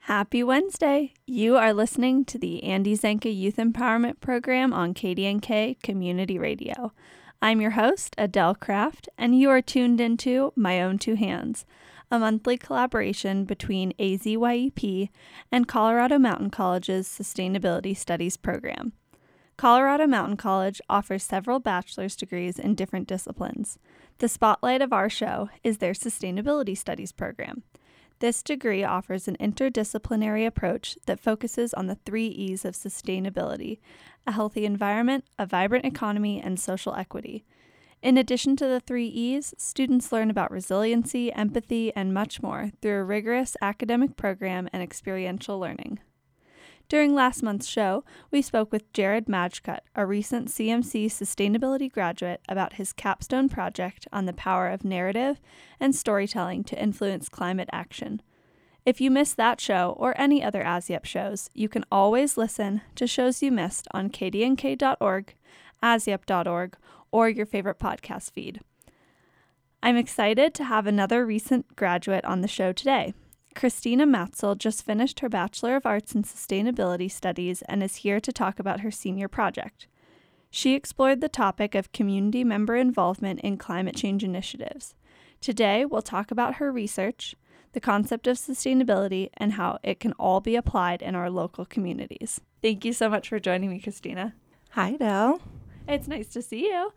Happy Wednesday! You are listening to the Andy Zanca Youth Empowerment Program on KDNK Community Radio. I'm your host, Adele Kraft, and you are tuned into My Own Two Hands, a monthly collaboration between AZYEP and Colorado Mountain College's Sustainability Studies program. Colorado Mountain College offers several bachelor's degrees in different disciplines. The spotlight of our show is their Sustainability Studies program. This degree offers an interdisciplinary approach that focuses on the three E's of sustainability a healthy environment, a vibrant economy, and social equity. In addition to the three E's, students learn about resiliency, empathy, and much more through a rigorous academic program and experiential learning. During last month's show, we spoke with Jared Majcut, a recent CMC sustainability graduate, about his capstone project on the power of narrative and storytelling to influence climate action. If you missed that show or any other AZYEP shows, you can always listen to shows you missed on kdnk.org, azyep.org, or your favorite podcast feed. I'm excited to have another recent graduate on the show today. Christina Matzl just finished her Bachelor of Arts in Sustainability Studies and is here to talk about her senior project. She explored the topic of community member involvement in climate change initiatives. Today, we'll talk about her research, the concept of sustainability, and how it can all be applied in our local communities. Thank you so much for joining me, Christina. Hi, Del. It's nice to see you.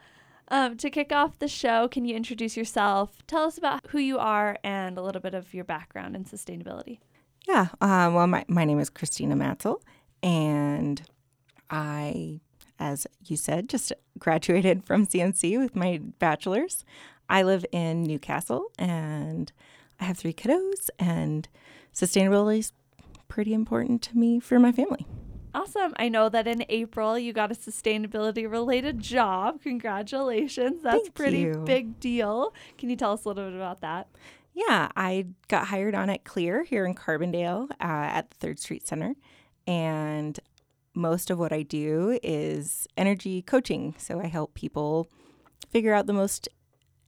Um, to kick off the show, can you introduce yourself? Tell us about who you are and a little bit of your background in sustainability. Yeah, uh, well, my, my name is Christina Matzl, and I, as you said, just graduated from CMC with my bachelor's. I live in New Castle, and I have three kiddos, and sustainability is pretty important to me for my family. Awesome. I know that in April you got a sustainability related job. Congratulations. That's Thank pretty you. big deal. Can you tell us a little bit about that? Yeah, I got hired on at CLEER here in Carbondale uh, at the Third Street Center. And most of what I do is energy coaching. So I help people figure out the most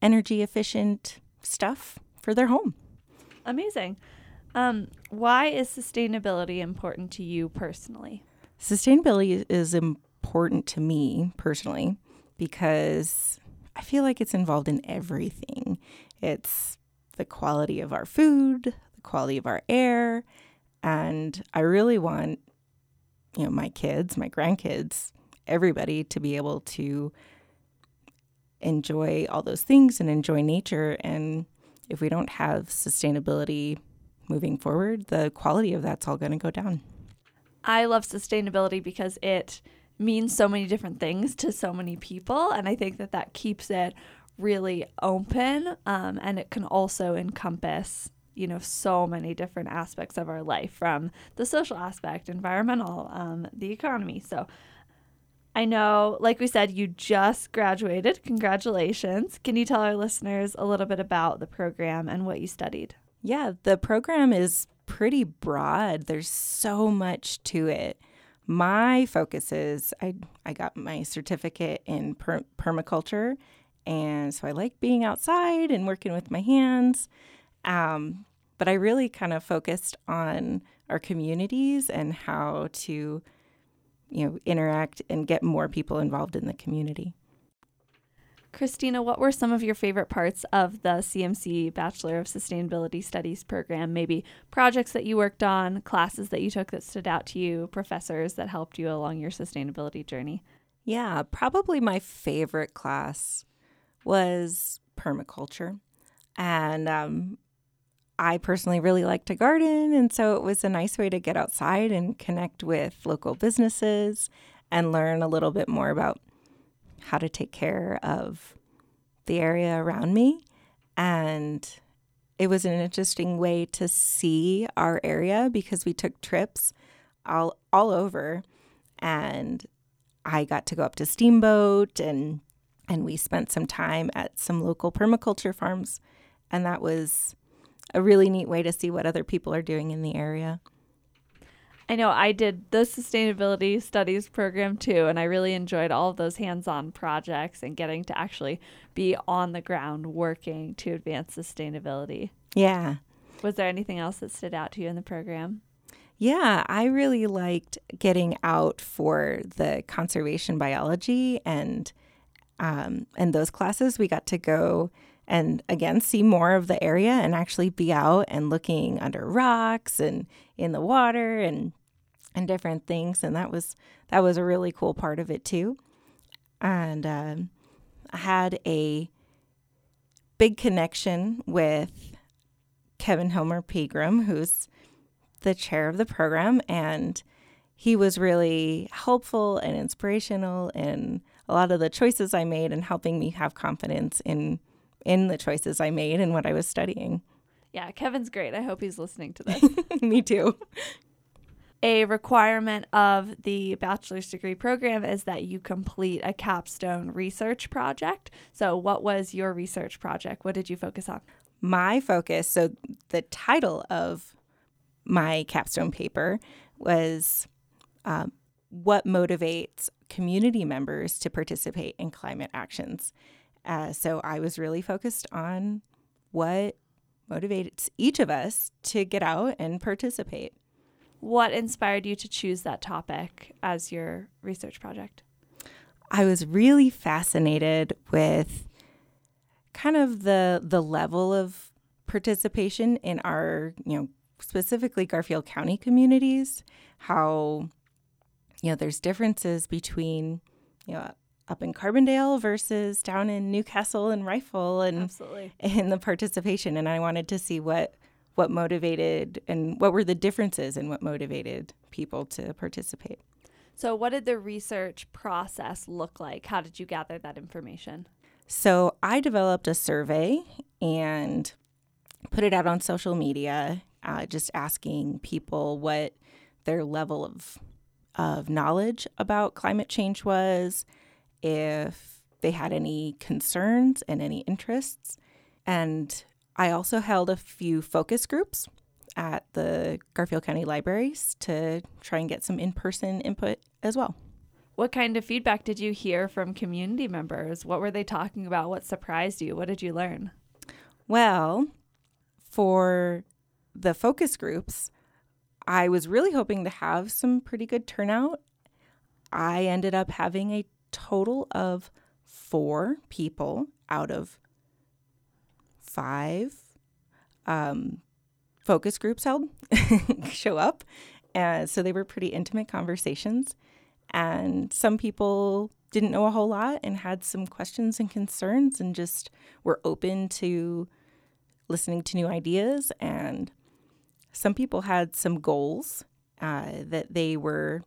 energy efficient stuff for their home. Amazing. Um, why is sustainability important to you personally? Sustainability is important to me personally because I feel like it's involved in everything. It's the quality of our food, the quality of our air, and I really want you know my kids, my grandkids, everybody to be able to enjoy all those things and enjoy nature and if we don't have sustainability moving forward, the quality of that's all going to go down. I love sustainability because it means so many different things to so many people. And I think that that keeps it really open. Um, and it can also encompass, you know, so many different aspects of our life from the social aspect, environmental, um, the economy. So I know, like we said, you just graduated. Congratulations. Can you tell our listeners a little bit about the program and what you studied? Yeah, the program is pretty broad. There's so much to it. My focus is I, I got my certificate in per- permaculture, and so I like being outside and working with my hands. Um, but I really kind of focused on our communities and how to, you know, interact and get more people involved in the community. Christina, what were some of your favorite parts of the CMC Bachelor of Sustainability Studies program? Maybe projects that you worked on, classes that you took that stood out to you, professors that helped you along your sustainability journey? Yeah, probably my favorite class was permaculture. And um, I personally really like to garden. And so it was a nice way to get outside and connect with local businesses and learn a little bit more about how to take care of the area around me. And it was an interesting way to see our area because we took trips all, all over. And I got to go up to Steamboat and and we spent some time at some local permaculture farms and that was a really neat way to see what other people are doing in the area. I know I did the sustainability studies program too, and I really enjoyed all of those hands on projects and getting to actually be on the ground working to advance sustainability. Yeah. Was there anything else that stood out to you in the program? Yeah, I really liked getting out for the conservation biology and um, and those classes. We got to go and again see more of the area and actually be out and looking under rocks and in the water and and different things. And that was that was a really cool part of it too. And um, I had a big connection with Kevin Homer Pegram, who's the chair of the program, and he was really helpful and inspirational in a lot of the choices I made and helping me have confidence in in the choices I made and what I was studying. Yeah, Kevin's great. I hope he's listening to this. me too. A requirement of the bachelor's degree program is that you complete a capstone research project. So, what was your research project? What did you focus on? My focus, so the title of my capstone paper was um, what motivates community members to participate in climate actions. Uh, so I was really focused on what motivates each of us to get out and participate. What inspired you to choose that topic as your research project? I was really fascinated with kind of the the level of participation in our, you know, specifically Garfield County communities, how you know, there's differences between, you know, up in Carbondale versus down in New Castle and Rifle and Absolutely. in the participation and I wanted to see what what motivated and what were the differences in what motivated people to participate. So, what did the research process look like? How did you gather that information? So, I developed a survey and put it out on social media, uh, just asking people what their level of of knowledge about climate change was, if they had any concerns and any interests. And I also held a few focus groups at the Garfield County Libraries to try and get some in person input as well. What kind of feedback did you hear from community members? What were they talking about? What surprised you? What did you learn? Well, for the focus groups, I was really hoping to have some pretty good turnout. I ended up having a total of four people out of five um, focus groups held show up. And so they were pretty intimate conversations. And some people didn't know a whole lot and had some questions and concerns and just were open to listening to new ideas. And some people had some goals uh, that they were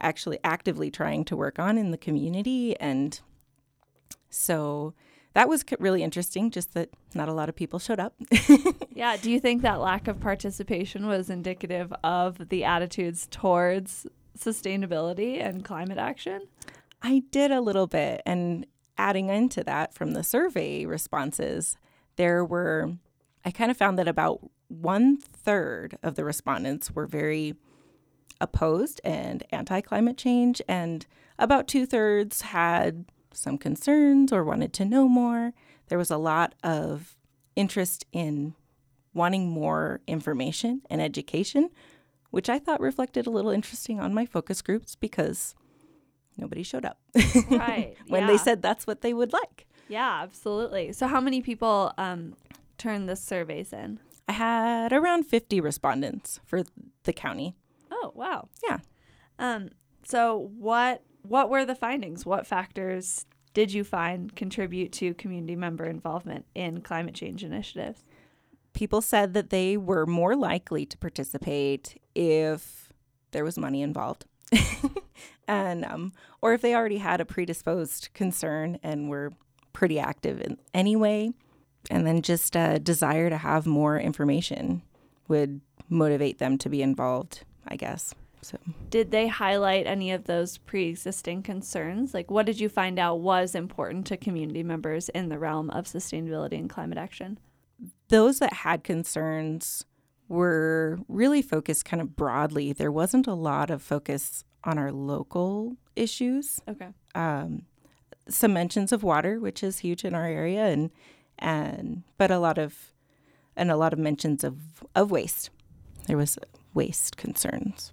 actually actively trying to work on in the community. And so that was really interesting, just that not a lot of people showed up. yeah. Do you think that lack of participation was indicative of the attitudes towards sustainability and climate action? I did a little bit. And adding into that from the survey responses, there were, I kind of found that about one third of the respondents were very opposed and anti climate change, and about two thirds had some concerns or wanted to know more. There was a lot of interest in wanting more information and education, which I thought reflected a little interesting on my focus groups because nobody showed up. Right. when yeah. they said that's what they would like. Yeah, absolutely. So, how many people um, turned the surveys in? I had around 50 respondents for the county. Oh, wow. Yeah. Um, so what what were the findings? What factors did you find contribute to community member involvement in climate change initiatives? People said that they were more likely to participate if there was money involved. and um, or if they already had a predisposed concern and were pretty active in anyway and then just a desire to have more information would motivate them to be involved, I guess. So did they highlight any of those pre-existing concerns? Like what did you find out was important to community members in the realm of sustainability and climate action? those that had concerns were really focused kind of broadly. There wasn't a lot of focus on our local issues. Okay. Um, some mentions of water, which is huge in our area, and and but a lot of and a lot of mentions of of waste. There was waste concerns.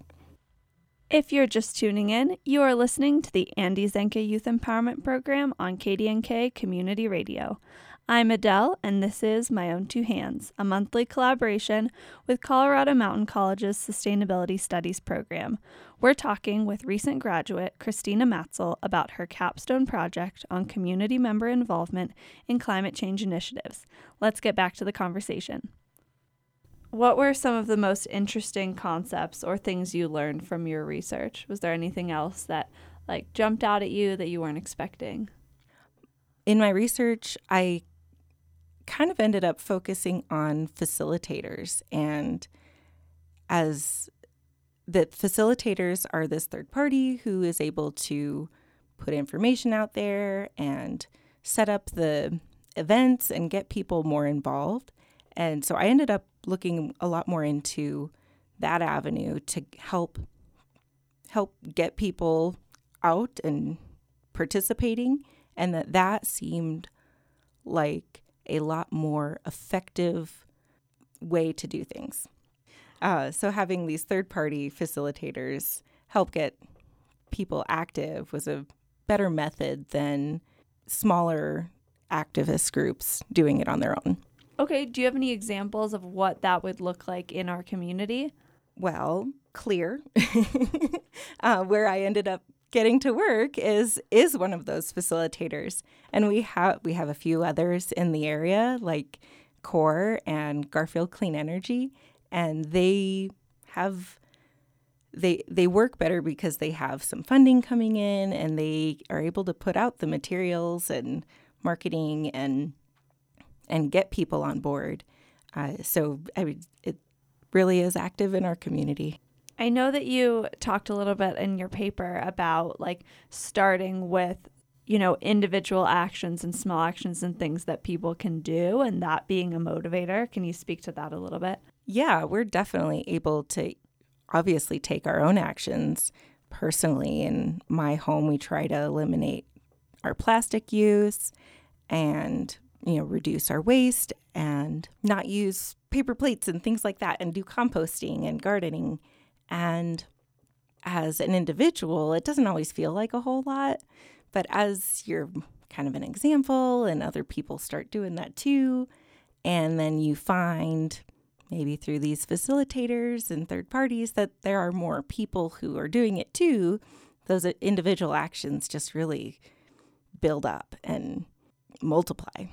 If you're just tuning in, you are listening to the Andy Zanca Youth Empowerment Program on KDNK Community Radio. I'm Adele, and this is My Own Two Hands, a monthly collaboration with Colorado Mountain College's Sustainability Studies program. We're talking with recent graduate Christina Matzl about her capstone project on community member involvement in climate change initiatives. Let's get back to the conversation. What were some of the most interesting concepts or things you learned from your research? Was there anything else that like jumped out at you that you weren't expecting? In my research, I kind of ended up focusing on facilitators and as the facilitators are this third party who is able to put information out there and set up the events and get people more involved. And so I ended up looking a lot more into that avenue to help help get people out and participating and that that seemed like a lot more effective way to do things. Uh, so having these third party facilitators help get people active was a better method than smaller activist groups doing it on their own. Okay, do you have any examples of what that would look like in our community? Well, CLEER, uh, where I ended up getting to work is is one of those facilitators, and we have we have a few others in the area like Core and Garfield Clean Energy, and they have they they work better because they have some funding coming in and they are able to put out the materials and marketing and and get people on board. Uh, so I mean, it really is active in our community. I know that you talked a little bit in your paper about like starting with, you know, individual actions and small actions and things that people can do and that being a motivator. Can you speak to that a little bit? Yeah, we're definitely able to obviously take our own actions personally. In my home, we try to eliminate our plastic use and, you know, reduce our waste and not use paper plates and things like that and do composting and gardening and as an individual, it doesn't always feel like a whole lot. But as you're kind of an example and other people start doing that too, and then you find maybe through these facilitators and third parties that there are more people who are doing it too, those individual actions just really build up and multiply.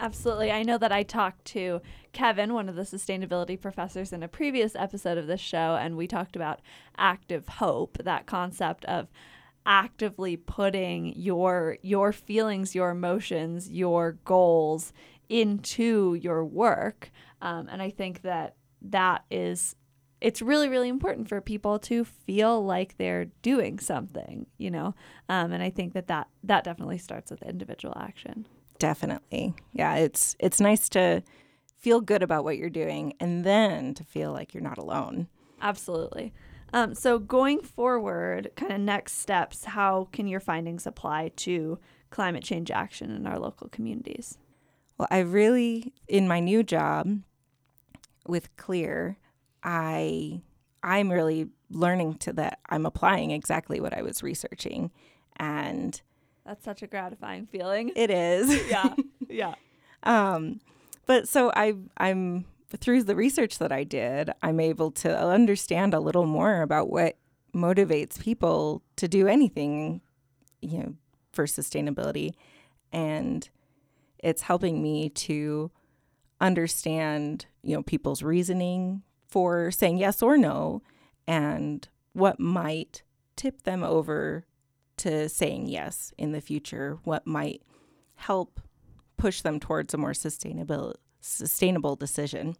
Absolutely. I know that I talked to Kevin, one of the sustainability professors, in a previous episode of this show, and we talked about active hope, that concept of actively putting your your feelings, your emotions, your goals into your work. Um, and I think that that is it's really really important for people to feel like they're doing something you know um, and i think that that that definitely starts with individual action Definitely. Yeah, it's it's nice to feel good about what you're doing and then to feel like you're not alone. Absolutely. Um, so going forward, kind of next steps, how can your findings apply to climate change action in our local communities? Well, I really in my new job with CLEER, I I'm really learning to that I'm applying exactly what I was researching and that's such a gratifying feeling. It is. yeah. Yeah. Um, but so I I'm through the research that I did, I'm able to understand a little more about what motivates people to do anything, you know, for sustainability. And it's helping me to understand, you know, people's reasoning for saying yes or no and what might tip them over to saying yes in the future, what might help push them towards a more sustainable sustainable decision.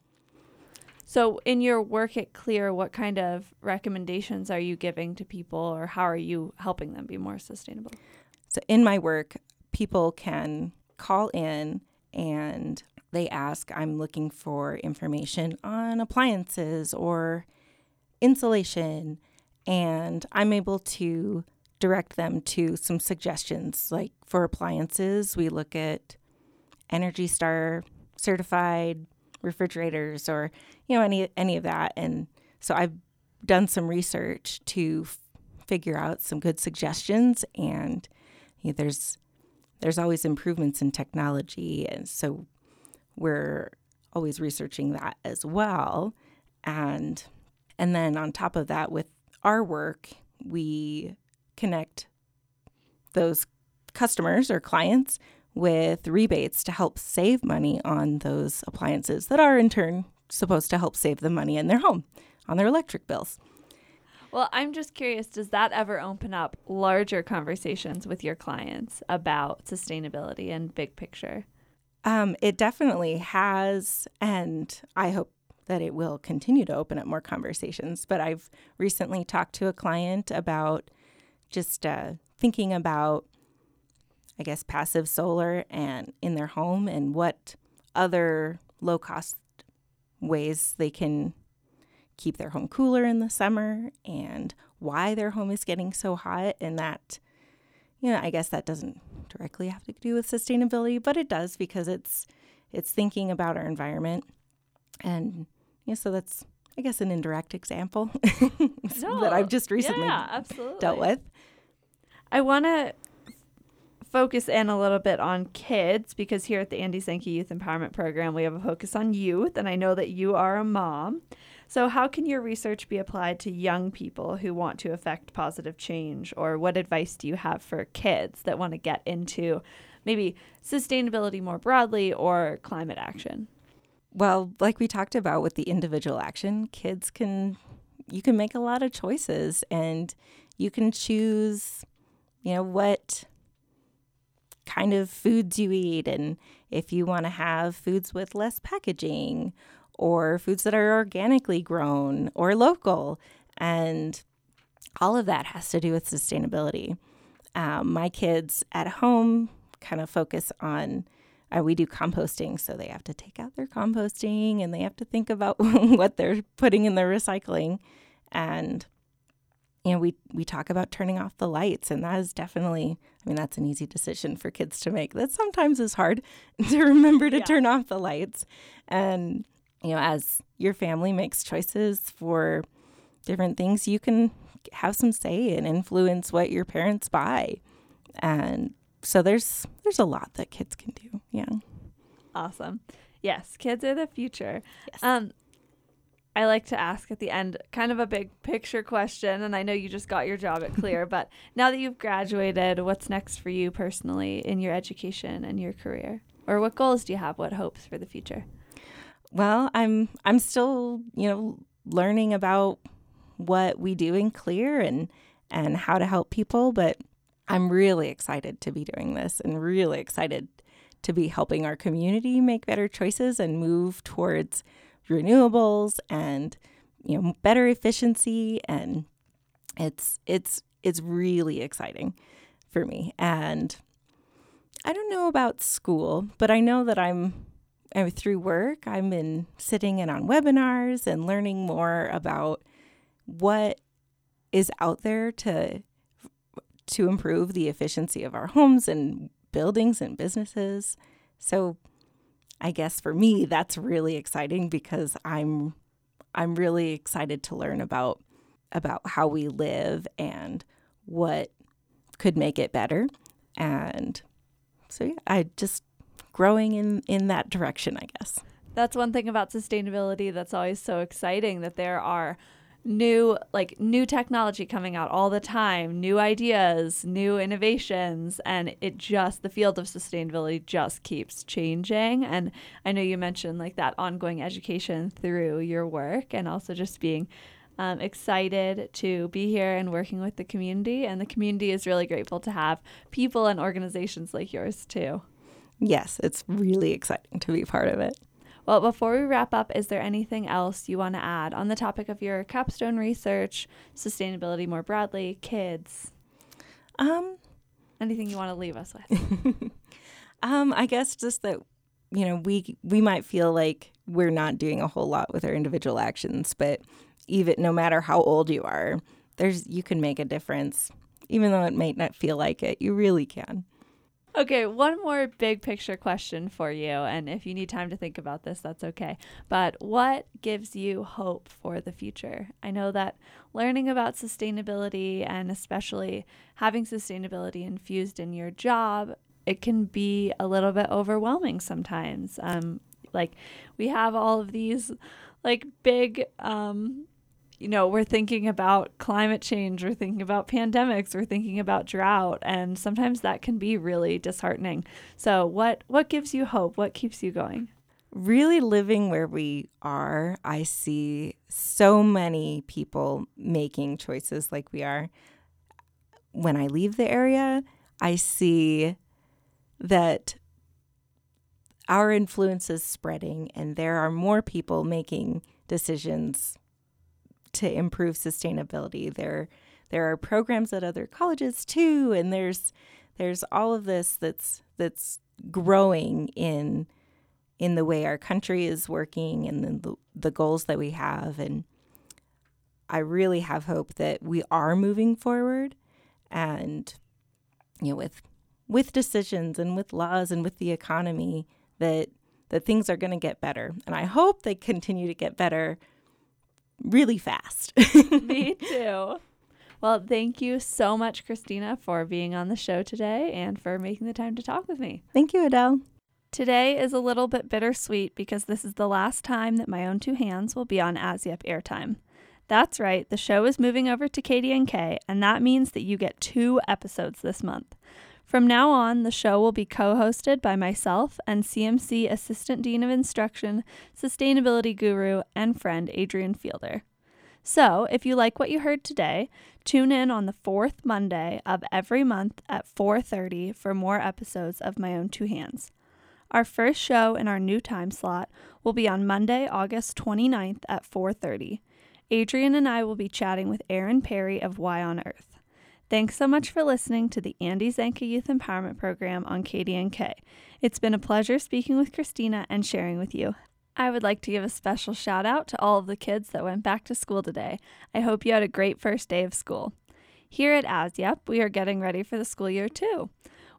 So, in your work at CLEER, what kind of recommendations are you giving to people, or how are you helping them be more sustainable? So, in my work, people can call in and they ask, I'm looking for information on appliances or insulation, and I'm able to direct them to some suggestions. Like for appliances, we look at Energy Star certified refrigerators or you know any any of that and so I've done some research to f- figure out some good suggestions and you know, there's there's always improvements in technology and so we're always researching that as well and and then on top of that with our work we connect those customers or clients with rebates to help save money on those appliances that are in turn supposed to help save them money in their home on their electric bills. Well, I'm just curious does that ever open up larger conversations with your clients about sustainability and big picture? Um, it definitely has, and I hope that it will continue to open up more conversations. But I've recently talked to a client about just uh, thinking about I guess, passive solar and in their home and what other low cost ways they can keep their home cooler in the summer and why their home is getting so hot and that you know i guess that doesn't directly have to do with sustainability but it does because it's it's thinking about our environment. And yeah so that's i guess an indirect example no, that i've just recently yeah, dealt with i want to focus in a little bit on kids because here at the Andy Zanca Youth Empowerment Program, we have a focus on youth, and I know that you are a mom. So, how can your research be applied to young people who want to affect positive change? Or what advice do you have for kids that want to get into maybe sustainability more broadly or climate action? Well, like we talked about with the individual action, kids can, you can make a lot of choices and you can choose, you know, what kind of foods you eat and if you want to have foods with less packaging or foods that are organically grown or local. And all of that has to do with sustainability. Um, my kids at home kind of focus on uh, we do composting, so they have to take out their composting and they have to think about what they're putting in their recycling. And you know, we we talk about turning off the lights, and that is definitely, I mean, that's an easy decision for kids to make. That sometimes is hard to remember to yeah. turn off the lights, and you know, as your family makes choices for different things, you can have some say and influence what your parents buy, and so there's there's a lot that kids can do. Yeah. Awesome. Yes, kids are the future. Yes. Um, I like to ask at the end kind of a big picture question. And I know you just got your job at CLEER, but now that you've graduated, what's next for you personally in your education and your career? Or what goals do you have? What hopes for the future? Well, I'm I'm still, you know, learning about what we do in CLEER and and how to help people, but I'm really excited to be doing this and really excited to be helping our community make better choices and move towards renewables and you know better efficiency and it's it's it's really exciting for me and I don't know about school, but I know that I'm, I'm through work. I've been sitting in on webinars and learning more about what is out there to to improve the efficiency of our homes and buildings and businesses. So I guess for me that's really exciting because I'm I'm really excited to learn about about how we live and what could make it better. And so yeah, I just growing in in that direction, I guess. That's one thing about sustainability that's always so exciting that there are new like new technology coming out all the time, new ideas, new innovations, and it just the field of sustainability just keeps changing. And I know you mentioned like that ongoing education through your work and also just being um, excited to be here and working with the community. And the community is really grateful to have people and organizations like yours too. Yes, it's really exciting to be part of it. Well, before we wrap up, is there anything else you want to add on the topic of your capstone research, sustainability more broadly, kids? Um, anything you want to leave us with? um, I guess just that you know, we we might feel like we're not doing a whole lot with our individual actions, but even no matter how old you are, there's you can make a difference. Even though it may not feel like it, you really can. Okay, one more big picture question for you. And if you need time to think about this, that's okay. But what gives you hope for the future? I know that learning about sustainability and especially having sustainability infused in your job, it can be a little bit overwhelming sometimes. Um, like we have all of these like big um, you know, we're thinking about climate change, we're thinking about pandemics, we're thinking about drought, and sometimes that can be really disheartening. So, what what gives you hope? What keeps you going? Really living where we are, I see so many people making choices like we are. When I leave the area, I see that our influence is spreading and there are more people making decisions to improve sustainability. There there are programs at other colleges too, and there's there's all of this that's that's growing in in the way our country is working and the, the goals that we have and I really have hope that we are moving forward and you know with with decisions and with laws and with the economy that that things are going to get better and I hope they continue to get better really fast. Me too. Well, thank you so much, Christina, for being on the show today and for making the time to talk with me. Thank you, Adele. Today is a little bit bittersweet because this is the last time that my own two hands will be on AZYEP airtime. That's right, the show is moving over to KDNK, and that means that you get two episodes this month. From now on, the show will be co hosted by myself and CMC Assistant Dean of Instruction, Sustainability Guru, and friend Adrian Fielder. So, if you like what you heard today, tune in on the fourth Monday of every month at 4:30 for more episodes of My Own Two Hands. Our first show in our new time slot will be on Monday, August 29th at 4:30. Adrian and I will be chatting with Aaron Perry of Y on Earth. Thanks so much for listening to the Andy Zanca Youth Empowerment Program on KDNK. It's been a pleasure speaking with Christina and sharing with you. I would like to give a special shout out to all of the kids that went back to school today. I hope you had a great first day of school. Here at AZYEP, we are getting ready for the school year too.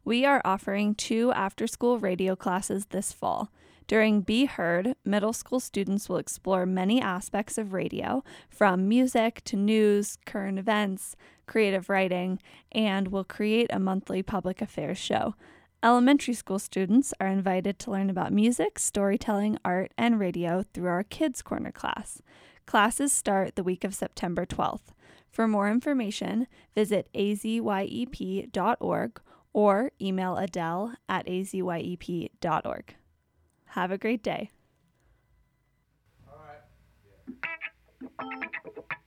We are offering two after school radio classes this fall. During Be Heard, middle school students will explore many aspects of radio, from music to news, current events, creative writing, and will create a monthly public affairs show. Elementary school students are invited to learn about music, storytelling, art, and radio through our Kids Corner class. Classes start the week of September 12th. For more information, visit azyep.org or email adele at azyep.org. Have a great day. All right. Yeah.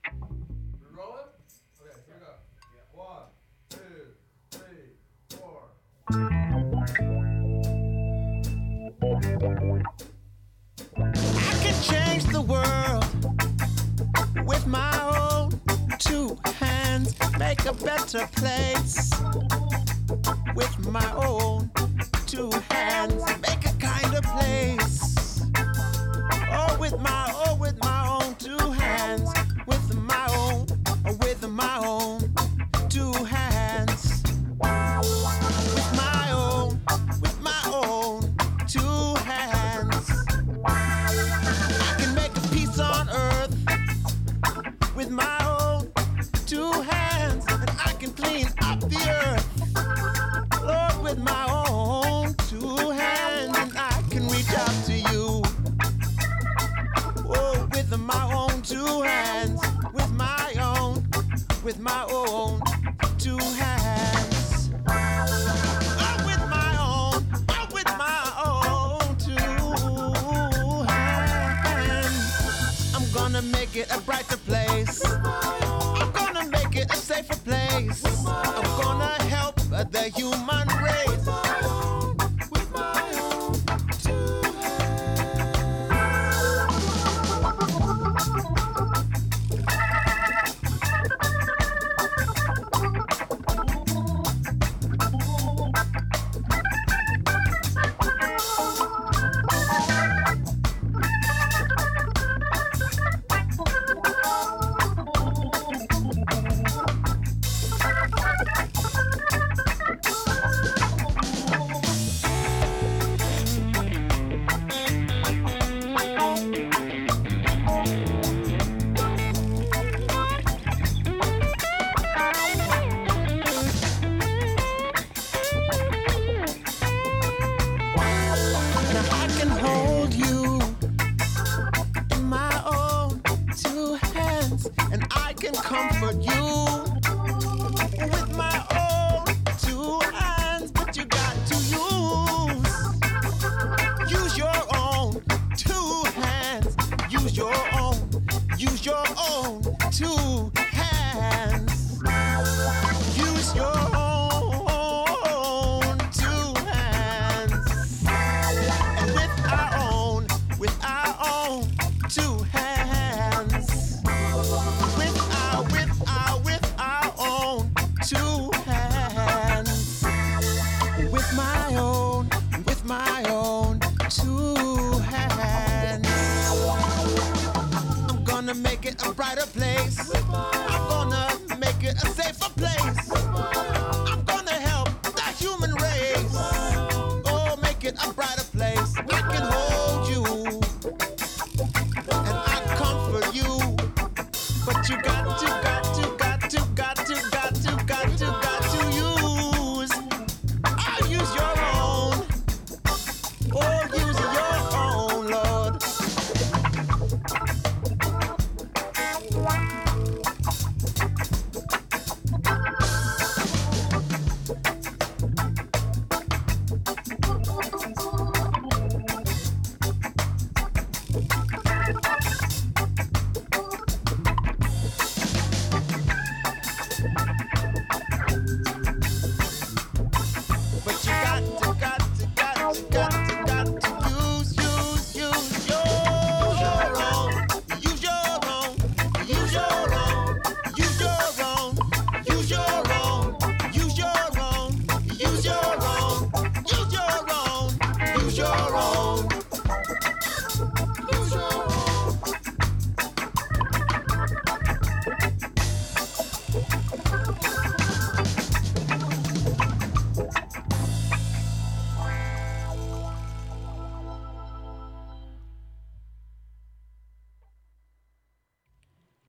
The world with my own two hands, make a better place with my own with my own with my own two hands. With my own, with my own two hands. I'm gonna make it a brighter brighter place.